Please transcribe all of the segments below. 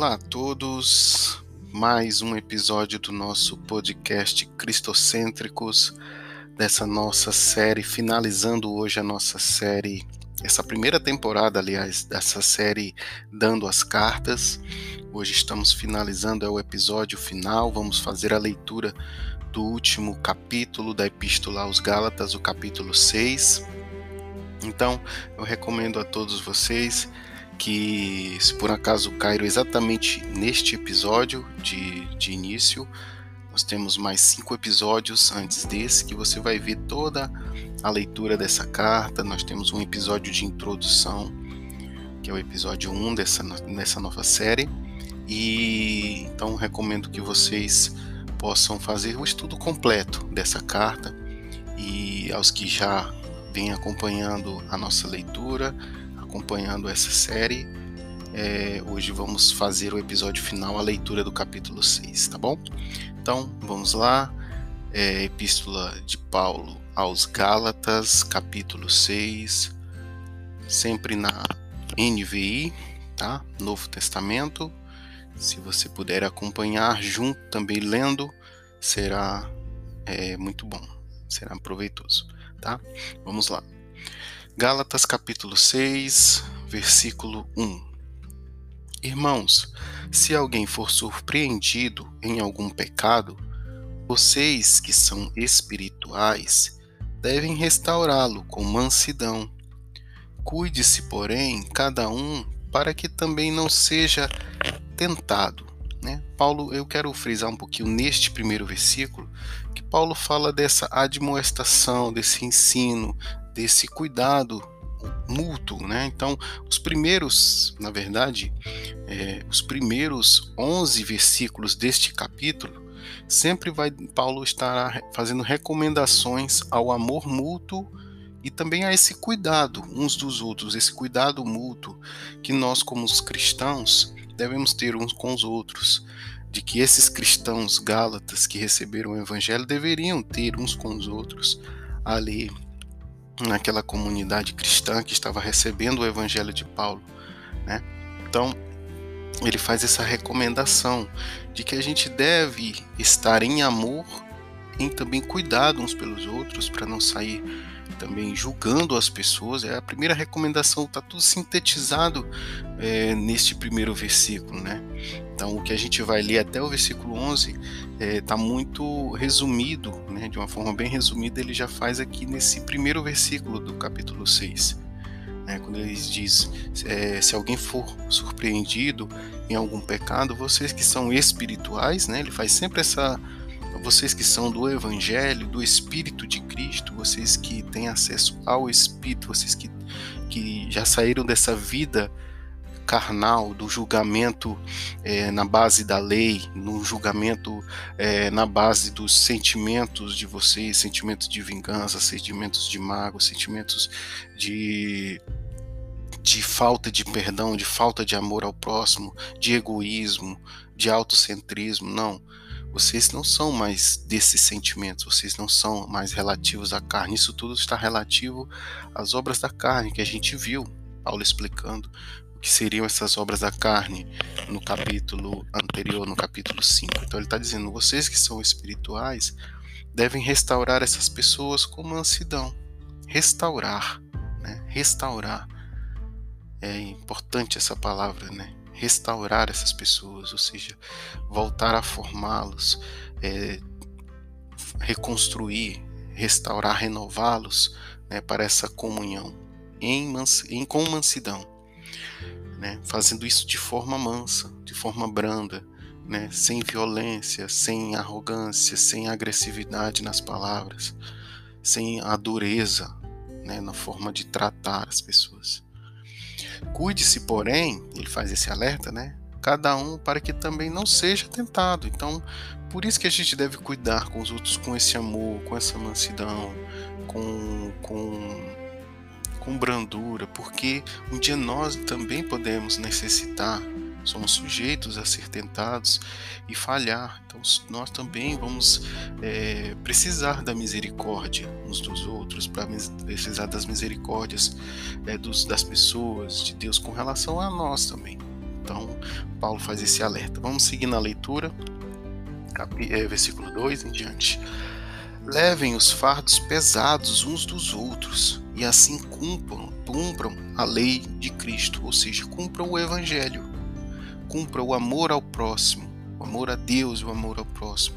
Olá a todos, mais um episódio do nosso podcast Cristocêntricos, dessa nossa série, finalizando hoje a nossa série, essa primeira temporada, aliás, dessa série Dando as Cartas. Hoje estamos finalizando, é o episódio final, vamos fazer a leitura do último capítulo da Epístola aos Gálatas, o capítulo 6. Então, eu recomendo a todos vocês que se por acaso caíram exatamente neste episódio de, de início, nós temos mais cinco episódios antes desse que você vai ver toda a leitura dessa carta. Nós temos um episódio de introdução, que é o episódio 1 dessa, dessa nova série. E então recomendo que vocês possam fazer o estudo completo dessa carta. E aos que já vêm acompanhando a nossa leitura, acompanhando essa série. É, hoje vamos fazer o episódio final, a leitura do capítulo 6, tá bom? Então, vamos lá. É, Epístola de Paulo aos Gálatas, capítulo 6, sempre na NVI, tá? Novo Testamento. Se você puder acompanhar junto também lendo, será é, muito bom, será proveitoso, tá? Vamos lá. Gálatas capítulo 6, versículo 1. Irmãos, se alguém for surpreendido em algum pecado, vocês que são espirituais devem restaurá-lo com mansidão. Cuide-se, porém, cada um para que também não seja tentado. Né? Paulo, eu quero frisar um pouquinho neste primeiro versículo que Paulo fala dessa admoestação, desse ensino, desse cuidado mútuo, né? Então, os primeiros, na verdade, é, os primeiros 11 versículos deste capítulo, sempre vai Paulo estará fazendo recomendações ao amor mútuo e também a esse cuidado uns dos outros, esse cuidado mútuo que nós como os cristãos devemos ter uns com os outros, de que esses cristãos gálatas que receberam o evangelho deveriam ter uns com os outros ali naquela comunidade cristã que estava recebendo o evangelho de Paulo, né? Então, ele faz essa recomendação de que a gente deve estar em amor, em também cuidado uns pelos outros, para não sair também julgando as pessoas. É a primeira recomendação, está tudo sintetizado é, neste primeiro versículo, né? Então, o que a gente vai ler até o versículo 11 está é, tá muito resumido, né? de uma forma bem resumida, ele já faz aqui nesse primeiro versículo do capítulo 6. Né? Quando ele diz: é, se alguém for surpreendido em algum pecado, vocês que são espirituais, né? ele faz sempre essa. Vocês que são do Evangelho, do Espírito de Cristo, vocês que têm acesso ao Espírito, vocês que, que já saíram dessa vida carnal, do julgamento é, na base da lei, no julgamento é, na base dos sentimentos de vocês, sentimentos de vingança, sentimentos de mágoa, sentimentos de de falta de perdão, de falta de amor ao próximo, de egoísmo, de autocentrismo, não. Vocês não são mais desses sentimentos, vocês não são mais relativos à carne. Isso tudo está relativo às obras da carne que a gente viu Paulo explicando que seriam essas obras da carne no capítulo anterior, no capítulo 5. Então ele está dizendo: vocês que são espirituais devem restaurar essas pessoas com mansidão. Restaurar, né? Restaurar. É importante essa palavra, né? Restaurar essas pessoas, ou seja, voltar a formá-los, é, reconstruir, restaurar, renová-los né, para essa comunhão em, em com mansidão né? fazendo isso de forma mansa, de forma branda, né? sem violência, sem arrogância, sem agressividade nas palavras, sem a dureza né? na forma de tratar as pessoas. Cuide-se, porém, ele faz esse alerta, né? Cada um para que também não seja tentado. Então, por isso que a gente deve cuidar com os outros com esse amor, com essa mansidão, com, com com brandura, porque um dia nós também podemos necessitar, somos sujeitos a ser tentados e falhar. Então, nós também vamos é, precisar da misericórdia uns dos outros, para precisar das misericórdias é, dos, das pessoas, de Deus com relação a nós também. Então, Paulo faz esse alerta. Vamos seguir na leitura, é, versículo 2 em diante. Levem os fardos pesados uns dos outros e assim cumpram, cumpram a lei de Cristo, ou seja, cumpram o evangelho, cumpram o amor ao próximo, o amor a Deus e o amor ao próximo.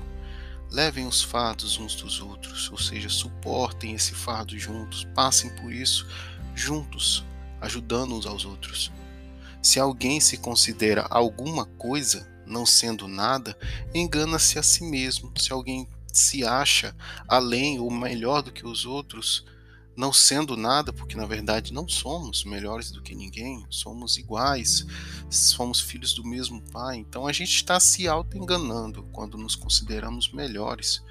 Levem os fardos uns dos outros, ou seja, suportem esse fardo juntos, passem por isso juntos, ajudando uns aos outros. Se alguém se considera alguma coisa, não sendo nada, engana-se a si mesmo. Se alguém se acha além ou melhor do que os outros, não sendo nada, porque na verdade não somos melhores do que ninguém, somos iguais, somos filhos do mesmo Pai. Então a gente está se auto-enganando quando nos consideramos melhores,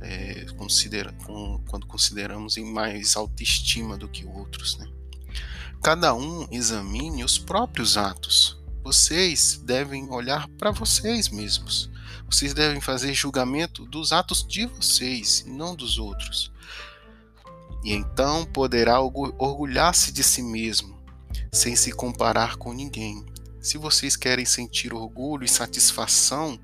é, considera, com, quando consideramos em mais autoestima do que outros. Né? Cada um examine os próprios atos. Vocês devem olhar para vocês mesmos. Vocês devem fazer julgamento dos atos de vocês e não dos outros. E então poderá orgulhar-se de si mesmo, sem se comparar com ninguém. Se vocês querem sentir orgulho e satisfação,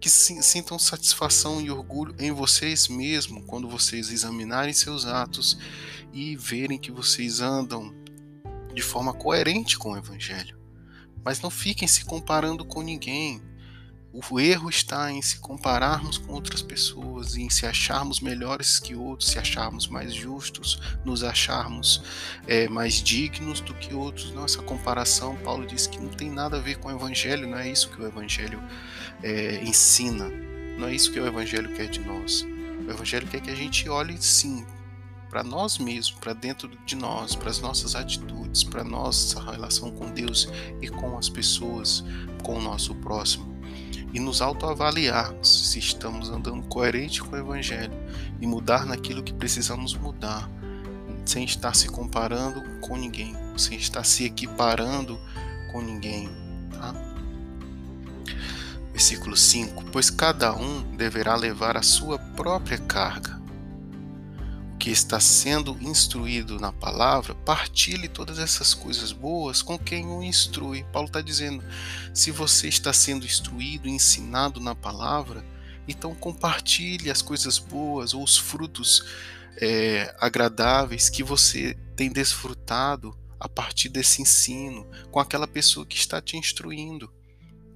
que sintam satisfação e orgulho em vocês mesmos quando vocês examinarem seus atos e verem que vocês andam de forma coerente com o Evangelho. Mas não fiquem se comparando com ninguém. O erro está em se compararmos com outras pessoas, em se acharmos melhores que outros, se acharmos mais justos, nos acharmos é, mais dignos do que outros. Nossa comparação, Paulo diz que não tem nada a ver com o Evangelho, não é isso que o Evangelho é, ensina, não é isso que o Evangelho quer de nós. O Evangelho quer que a gente olhe sim para nós mesmos, para dentro de nós, para as nossas atitudes, para nossa relação com Deus e com as pessoas, com o nosso próximo, e nos autoavaliarmos se estamos andando coerente com o Evangelho e mudar naquilo que precisamos mudar, sem estar se comparando com ninguém, sem estar se equiparando com ninguém. Tá? Versículo 5: Pois cada um deverá levar a sua própria carga que está sendo instruído na palavra, partilhe todas essas coisas boas com quem o instrui. Paulo está dizendo: se você está sendo instruído, ensinado na palavra, então compartilhe as coisas boas ou os frutos é, agradáveis que você tem desfrutado a partir desse ensino com aquela pessoa que está te instruindo.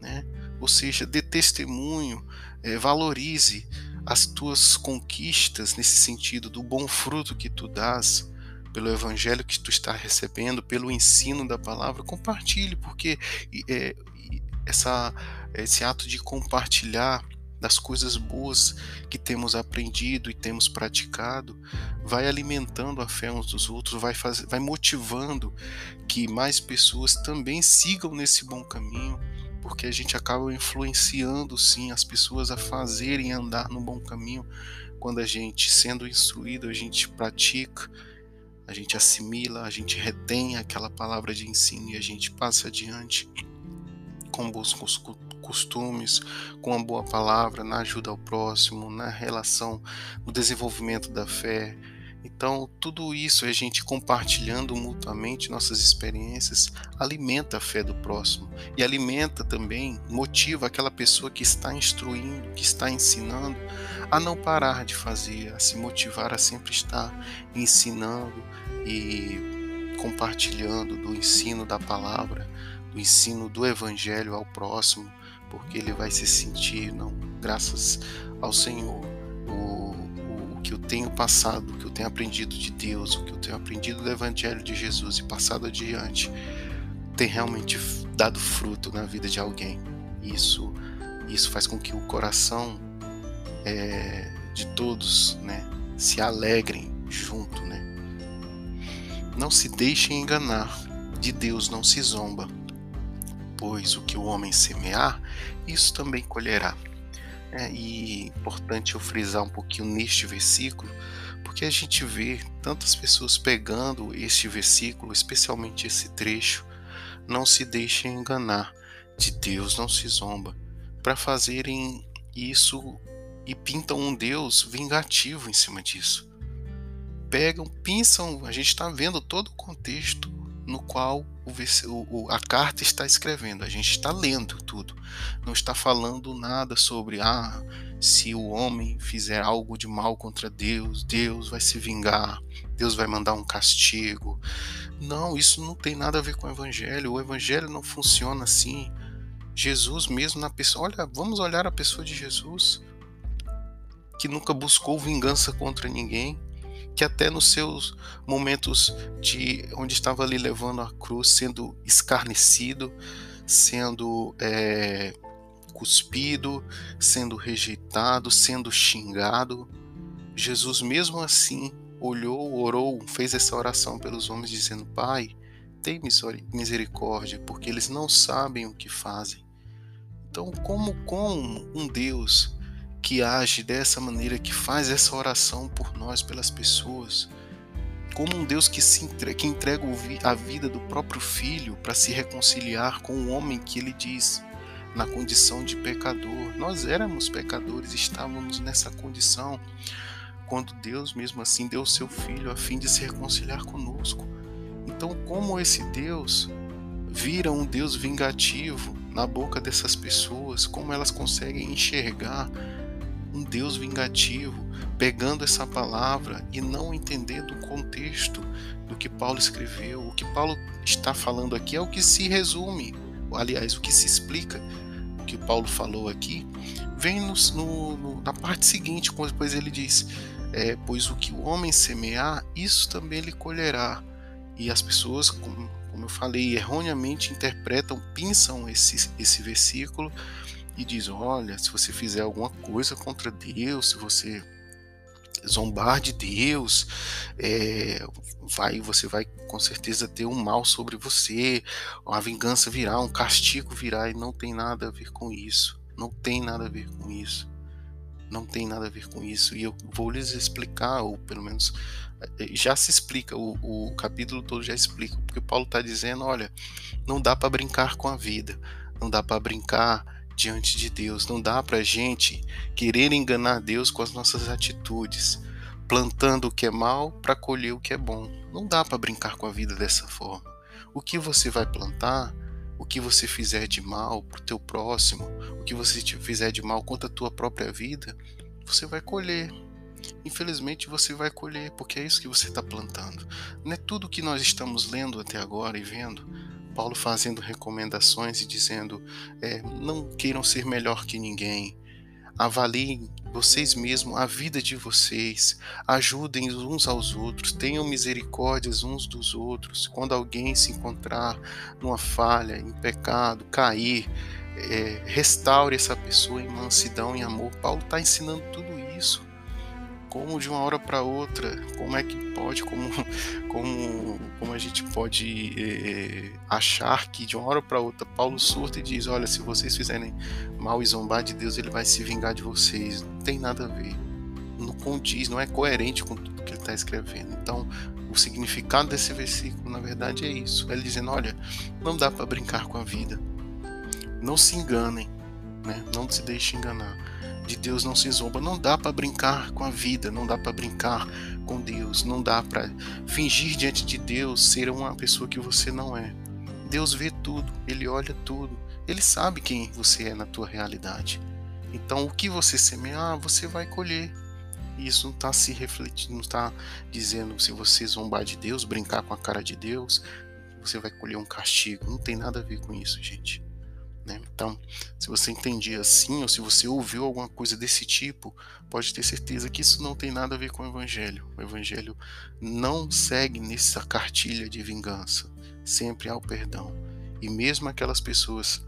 Né? Ou seja, dê testemunho, é, valorize as tuas conquistas nesse sentido do bom fruto que tu dás pelo evangelho que tu está recebendo, pelo ensino da palavra, compartilhe, porque é, essa, esse ato de compartilhar das coisas boas que temos aprendido e temos praticado, vai alimentando a fé uns dos outros, vai, faz, vai motivando que mais pessoas também sigam nesse bom caminho porque a gente acaba influenciando sim as pessoas a fazerem andar no bom caminho. Quando a gente, sendo instruído, a gente pratica, a gente assimila, a gente retém aquela palavra de ensino e a gente passa adiante com bons costumes, com uma boa palavra, na ajuda ao próximo, na relação, no desenvolvimento da fé, então, tudo isso, a gente compartilhando mutuamente nossas experiências, alimenta a fé do próximo e alimenta também, motiva aquela pessoa que está instruindo, que está ensinando, a não parar de fazer, a se motivar a sempre estar ensinando e compartilhando do ensino da palavra, do ensino do evangelho ao próximo, porque ele vai se sentir, não, graças ao Senhor tenho passado, o que eu tenho aprendido de Deus, o que eu tenho aprendido do Evangelho de Jesus e passado adiante, tem realmente dado fruto na vida de alguém. Isso, isso faz com que o coração é, de todos, né, se alegrem junto, né? Não se deixem enganar, de Deus não se zomba, pois o que o homem semear, isso também colherá. É, e importante eu frisar um pouquinho neste versículo, porque a gente vê tantas pessoas pegando este versículo, especialmente esse trecho, não se deixem enganar, de Deus não se zomba, para fazerem isso e pintam um Deus vingativo em cima disso. Pegam, pensam, a gente está vendo todo o contexto no qual o, a carta está escrevendo. A gente está lendo tudo. Não está falando nada sobre ah, se o homem fizer algo de mal contra Deus, Deus vai se vingar, Deus vai mandar um castigo. Não, isso não tem nada a ver com o evangelho. O evangelho não funciona assim. Jesus mesmo na pessoa, olha, vamos olhar a pessoa de Jesus, que nunca buscou vingança contra ninguém, que até nos seus momentos de onde estava ali levando a cruz, sendo escarnecido, sendo é, cuspido, sendo rejeitado, sendo xingado, Jesus mesmo assim olhou, orou, fez essa oração pelos homens, dizendo: Pai, tem misericórdia, porque eles não sabem o que fazem. Então, como com um Deus que age dessa maneira, que faz essa oração por nós, pelas pessoas, como um Deus que, se que entrega a vida do próprio Filho para se reconciliar com o homem que ele diz na condição de pecador. Nós éramos pecadores, estávamos nessa condição quando Deus mesmo assim deu o seu Filho a fim de se reconciliar conosco. Então, como esse Deus vira um Deus vingativo na boca dessas pessoas, como elas conseguem enxergar um Deus vingativo, pegando essa palavra e não entendendo o contexto do que Paulo escreveu. O que Paulo está falando aqui é o que se resume, aliás, o que se explica, o que Paulo falou aqui, vem no, no, na parte seguinte, depois ele diz: é, Pois o que o homem semear, isso também ele colherá. E as pessoas, como, como eu falei, erroneamente interpretam, pinçam esse, esse versículo e diz: olha, se você fizer alguma coisa contra Deus, se você zombar de Deus, é, vai, você vai com certeza ter um mal sobre você, a vingança virá, um castigo virá e não tem nada a ver com isso. Não tem nada a ver com isso. Não tem nada a ver com isso. E eu vou lhes explicar, ou pelo menos é, já se explica, o, o capítulo todo já explica, porque Paulo está dizendo: olha, não dá para brincar com a vida, não dá para brincar diante de Deus. Não dá para gente querer enganar Deus com as nossas atitudes, plantando o que é mal para colher o que é bom. Não dá para brincar com a vida dessa forma. O que você vai plantar, o que você fizer de mal para o teu próximo, o que você fizer de mal contra a tua própria vida, você vai colher. Infelizmente você vai colher, porque é isso que você está plantando. Não é tudo que nós estamos lendo até agora e vendo Paulo fazendo recomendações e dizendo: é, não queiram ser melhor que ninguém, avaliem vocês mesmos a vida de vocês, ajudem uns aos outros, tenham misericórdias uns dos outros. Quando alguém se encontrar numa falha, em pecado, cair, é, restaure essa pessoa em mansidão e amor. Paulo está ensinando tudo isso como de uma hora para outra, como é que pode, como, como, como a gente pode é, achar que de uma hora para outra Paulo surta e diz: Olha, se vocês fizerem mal e zombar de Deus, ele vai se vingar de vocês. Não tem nada a ver. Não condiz, não é coerente com tudo que ele está escrevendo. Então, o significado desse versículo, na verdade, é isso: ele dizendo, olha, não dá para brincar com a vida. Não se enganem, né? não se deixe enganar de Deus não se zomba. Não dá para brincar com a vida, não dá para brincar com Deus, não dá para fingir diante de Deus ser uma pessoa que você não é. Deus vê tudo, ele olha tudo, ele sabe quem você é na tua realidade. Então, o que você semear, você vai colher. Isso não está se refletindo, não está dizendo se você zombar de Deus, brincar com a cara de Deus, você vai colher um castigo. Não tem nada a ver com isso, gente. Né? Então, se você entendia assim, ou se você ouviu alguma coisa desse tipo, pode ter certeza que isso não tem nada a ver com o Evangelho. O Evangelho não segue nessa cartilha de vingança. Sempre há o perdão. E mesmo aquelas pessoas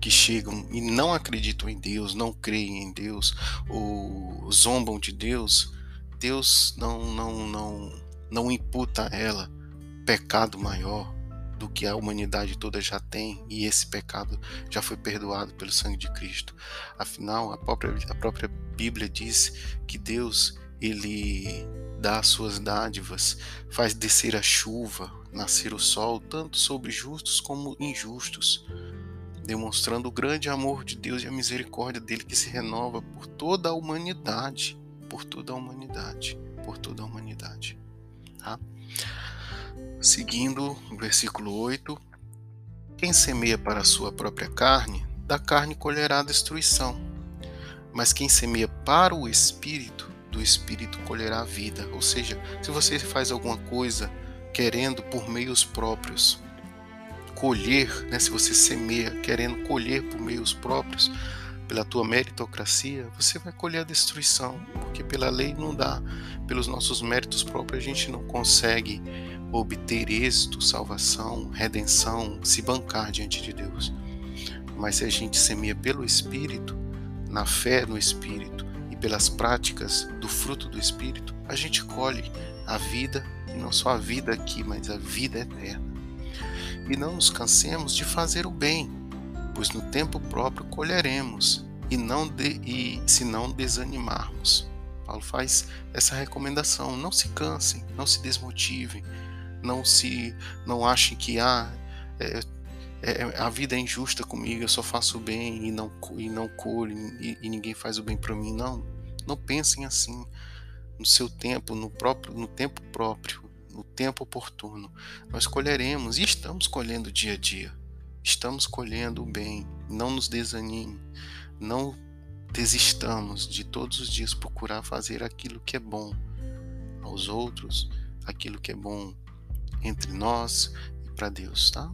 que chegam e não acreditam em Deus, não creem em Deus, ou zombam de Deus, Deus não, não, não, não imputa a ela pecado maior, do que a humanidade toda já tem e esse pecado já foi perdoado pelo sangue de Cristo. Afinal, a própria, a própria Bíblia diz que Deus ele dá as suas dádivas, faz descer a chuva, nascer o sol, tanto sobre justos como injustos, demonstrando o grande amor de Deus e a misericórdia dele que se renova por toda a humanidade, por toda a humanidade, por toda a humanidade. Tá? Seguindo o versículo 8: Quem semeia para a sua própria carne, da carne colherá destruição. Mas quem semeia para o espírito, do espírito colherá vida. Ou seja, se você faz alguma coisa querendo por meios próprios colher, né, se você semeia querendo colher por meios próprios, pela tua meritocracia, você vai colher a destruição, porque pela lei não dá, pelos nossos méritos próprios a gente não consegue obter êxito, salvação, redenção, se bancar diante de Deus. Mas se a gente semeia pelo Espírito, na fé no Espírito e pelas práticas do fruto do Espírito, a gente colhe a vida, e não só a vida aqui, mas a vida eterna. E não nos cansemos de fazer o bem, pois no tempo próprio colheremos, e não de, e se não desanimarmos. Paulo faz essa recomendação: não se cansem, não se desmotivem, não se não achem que ah, é, é, a vida é injusta comigo, eu só faço o bem e não e não colho e, e ninguém faz o bem para mim. Não, não pensem assim. No seu tempo, no próprio, no tempo próprio, no tempo oportuno, nós colheremos e estamos colhendo dia a dia. Estamos colhendo o bem. Não nos desanime. Não desistamos de todos os dias procurar fazer aquilo que é bom aos outros, aquilo que é bom entre nós e para Deus, tá?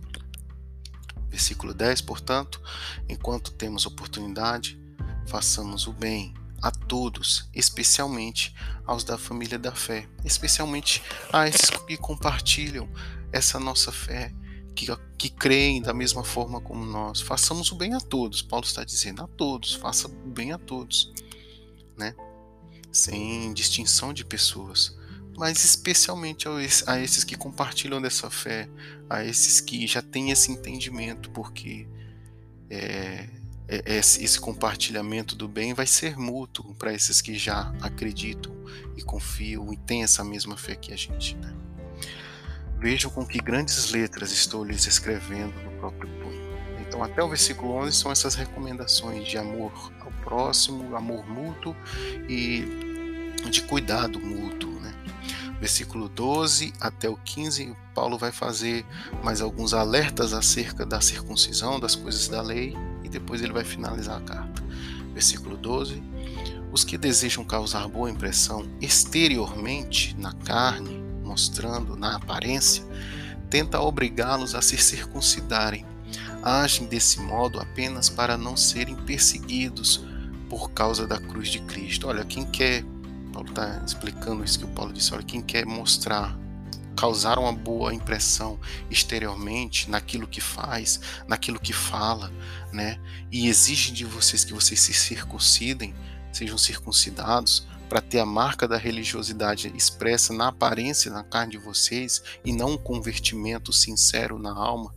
Versículo 10, portanto, enquanto temos oportunidade, façamos o bem a todos, especialmente aos da família da fé, especialmente a esses que compartilham essa nossa fé, que, que creem da mesma forma como nós. Façamos o bem a todos, Paulo está dizendo, a todos, faça o bem a todos, né? sem distinção de pessoas mas especialmente a esses que compartilham dessa fé, a esses que já têm esse entendimento, porque é, é, esse compartilhamento do bem vai ser mútuo para esses que já acreditam e confiam e têm essa mesma fé que a gente. Né? Vejam com que grandes letras estou lhes escrevendo no próprio punho. Então, até o versículo 11 são essas recomendações de amor ao próximo, amor mútuo e de cuidado mútuo versículo 12 até o 15, Paulo vai fazer mais alguns alertas acerca da circuncisão, das coisas da lei, e depois ele vai finalizar a carta. Versículo 12: Os que desejam causar boa impressão exteriormente na carne, mostrando na aparência, tenta obrigá-los a se circuncidarem. Agem desse modo apenas para não serem perseguidos por causa da cruz de Cristo. Olha, quem quer Paulo está explicando isso que o Paulo disse. Olha, quem quer mostrar, causar uma boa impressão exteriormente naquilo que faz, naquilo que fala, né? E exige de vocês que vocês se circuncidem, sejam circuncidados, para ter a marca da religiosidade expressa na aparência, na carne de vocês, e não um convertimento sincero na alma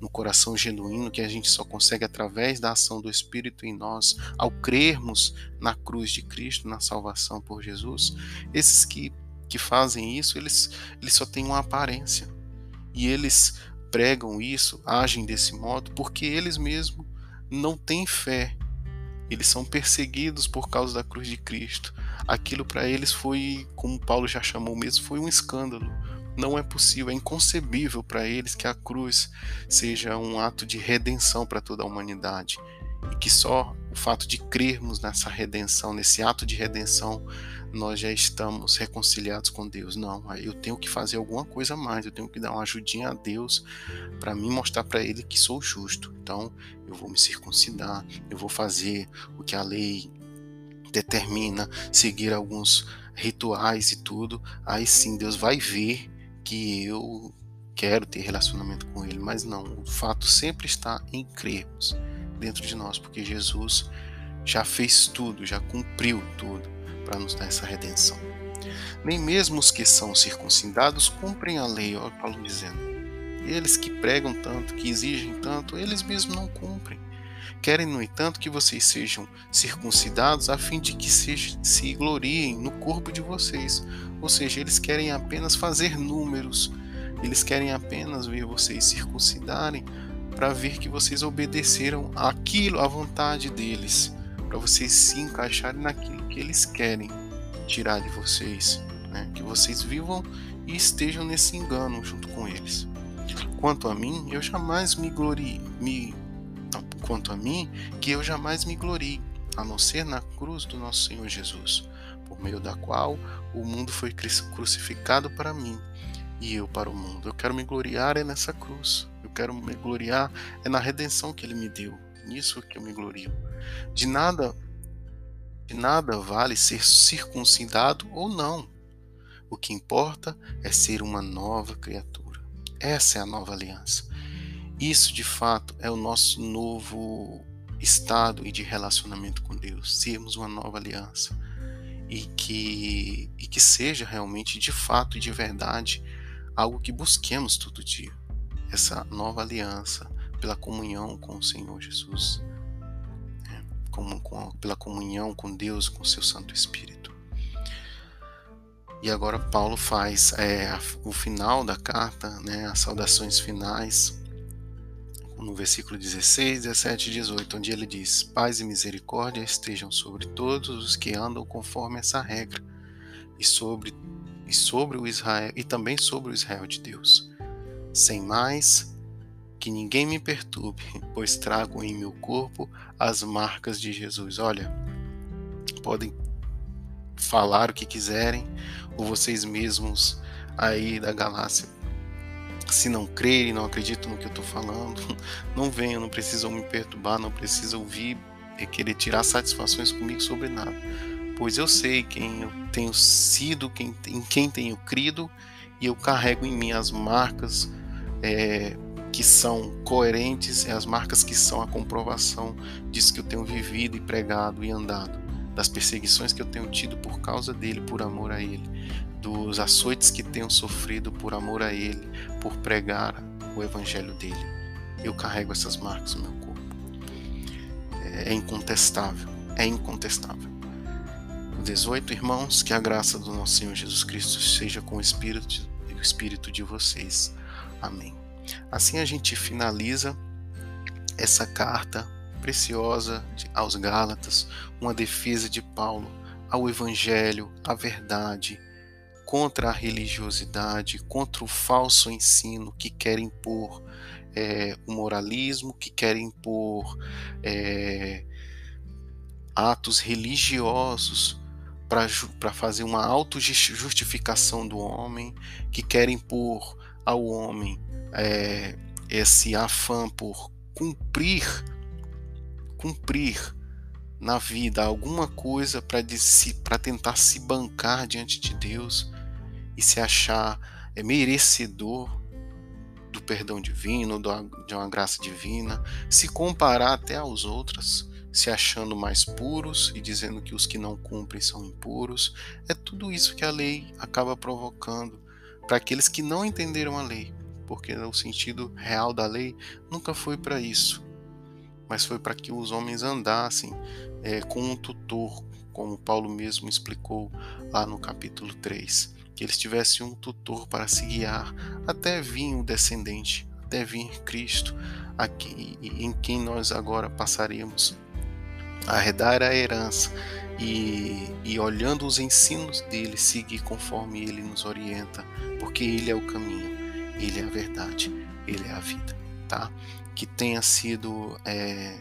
no coração genuíno que a gente só consegue através da ação do Espírito em nós, ao crermos na cruz de Cristo, na salvação por Jesus, esses que, que fazem isso, eles, eles só têm uma aparência. E eles pregam isso, agem desse modo, porque eles mesmos não têm fé. Eles são perseguidos por causa da cruz de Cristo. Aquilo para eles foi, como Paulo já chamou mesmo, foi um escândalo não é possível, é inconcebível para eles que a cruz seja um ato de redenção para toda a humanidade e que só o fato de crermos nessa redenção, nesse ato de redenção, nós já estamos reconciliados com Deus. Não, eu tenho que fazer alguma coisa a mais, eu tenho que dar uma ajudinha a Deus para me mostrar para Ele que sou justo. Então, eu vou me circuncidar, eu vou fazer o que a lei determina, seguir alguns rituais e tudo. Aí sim, Deus vai ver que eu quero ter relacionamento com Ele, mas não. O fato sempre está em crermos dentro de nós, porque Jesus já fez tudo, já cumpriu tudo para nos dar essa redenção. Nem mesmo os que são circuncidados cumprem a lei, olha Paulo dizendo. Eles que pregam tanto, que exigem tanto, eles mesmos não cumprem. Querem, no entanto, que vocês sejam circuncidados a fim de que se, se gloriem no corpo de vocês. Ou seja, eles querem apenas fazer números, eles querem apenas ver vocês circuncidarem para ver que vocês obedeceram aquilo, à vontade deles, para vocês se encaixarem naquilo que eles querem tirar de vocês. né? que vocês vivam e estejam nesse engano junto com eles. Quanto a mim, eu jamais me glorie, me quanto a mim, que eu jamais me glorie, a não ser na cruz do nosso Senhor Jesus, por meio da qual o mundo foi crucificado para mim e eu para o mundo. Eu quero me gloriar é nessa cruz. Eu quero me gloriar é na redenção que ele me deu. Nisso que eu me glorio. De nada de nada vale ser circuncidado ou não. O que importa é ser uma nova criatura. Essa é a nova aliança. Isso, de fato, é o nosso novo estado e de relacionamento com Deus, sermos uma nova aliança e que, e que seja realmente, de fato e de verdade, algo que busquemos todo dia. Essa nova aliança pela comunhão com o Senhor Jesus como, com, pela comunhão com Deus, com seu Santo Espírito. E agora Paulo faz é, o final da carta, né, as saudações finais, no versículo 16, 17 e 18, onde ele diz: Paz e misericórdia estejam sobre todos os que andam conforme essa regra, e sobre, e sobre o Israel, e também sobre o Israel de Deus. Sem mais, que ninguém me perturbe, pois trago em meu corpo as marcas de Jesus. Olha, podem falar o que quiserem, ou vocês mesmos aí da galáxia, se não crerem, não acreditam no que eu estou falando, não venham, não precisam me perturbar, não precisam ouvir e querer tirar satisfações comigo sobre nada, pois eu sei quem eu tenho sido, quem, em quem tenho crido, e eu carrego em mim as marcas é, que são coerentes, é as marcas que são a comprovação disso que eu tenho vivido e pregado e andado, das perseguições que eu tenho tido por causa dele, por amor a ele, dos açoites que tenho sofrido por amor a ele, por pregar o evangelho dele. Eu carrego essas marcas no meu corpo. É incontestável, é incontestável. 18 irmãos, que a graça do nosso Senhor Jesus Cristo seja com o espírito, o espírito de vocês. Amém. Assim a gente finaliza essa carta preciosa aos Gálatas, uma defesa de Paulo ao Evangelho, à verdade, contra a religiosidade, contra o falso ensino que quer impor é, o moralismo, que quer impor é, atos religiosos para fazer uma autojustificação do homem, que quer impor ao homem é, esse afã por cumprir, cumprir na vida alguma coisa para tentar se bancar diante de Deus e se achar é, merecedor do perdão divino, de uma graça divina, se comparar até aos outros, se achando mais puros e dizendo que os que não cumprem são impuros. É tudo isso que a lei acaba provocando para aqueles que não entenderam a lei porque o sentido real da lei nunca foi para isso, mas foi para que os homens andassem é, com um tutor, como Paulo mesmo explicou lá no capítulo 3, que eles tivessem um tutor para se guiar até vir o descendente, até vir Cristo, aqui, em quem nós agora passaremos a herdar a herança e, e olhando os ensinos dele, seguir conforme ele nos orienta, porque ele é o caminho. Ele é a verdade, Ele é a vida, tá? Que tenha sido é,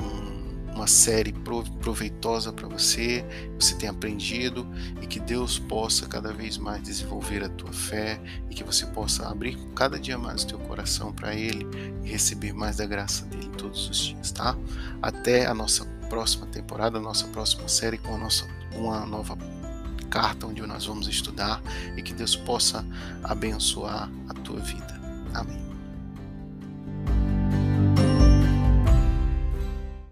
um, uma série proveitosa para você, você tenha aprendido e que Deus possa cada vez mais desenvolver a tua fé e que você possa abrir cada dia mais o teu coração para Ele e receber mais da graça dele todos os dias, tá? Até a nossa próxima temporada, a nossa próxima série com a nossa uma nova carta onde nós vamos estudar e que Deus possa abençoar a tua vida. Amém.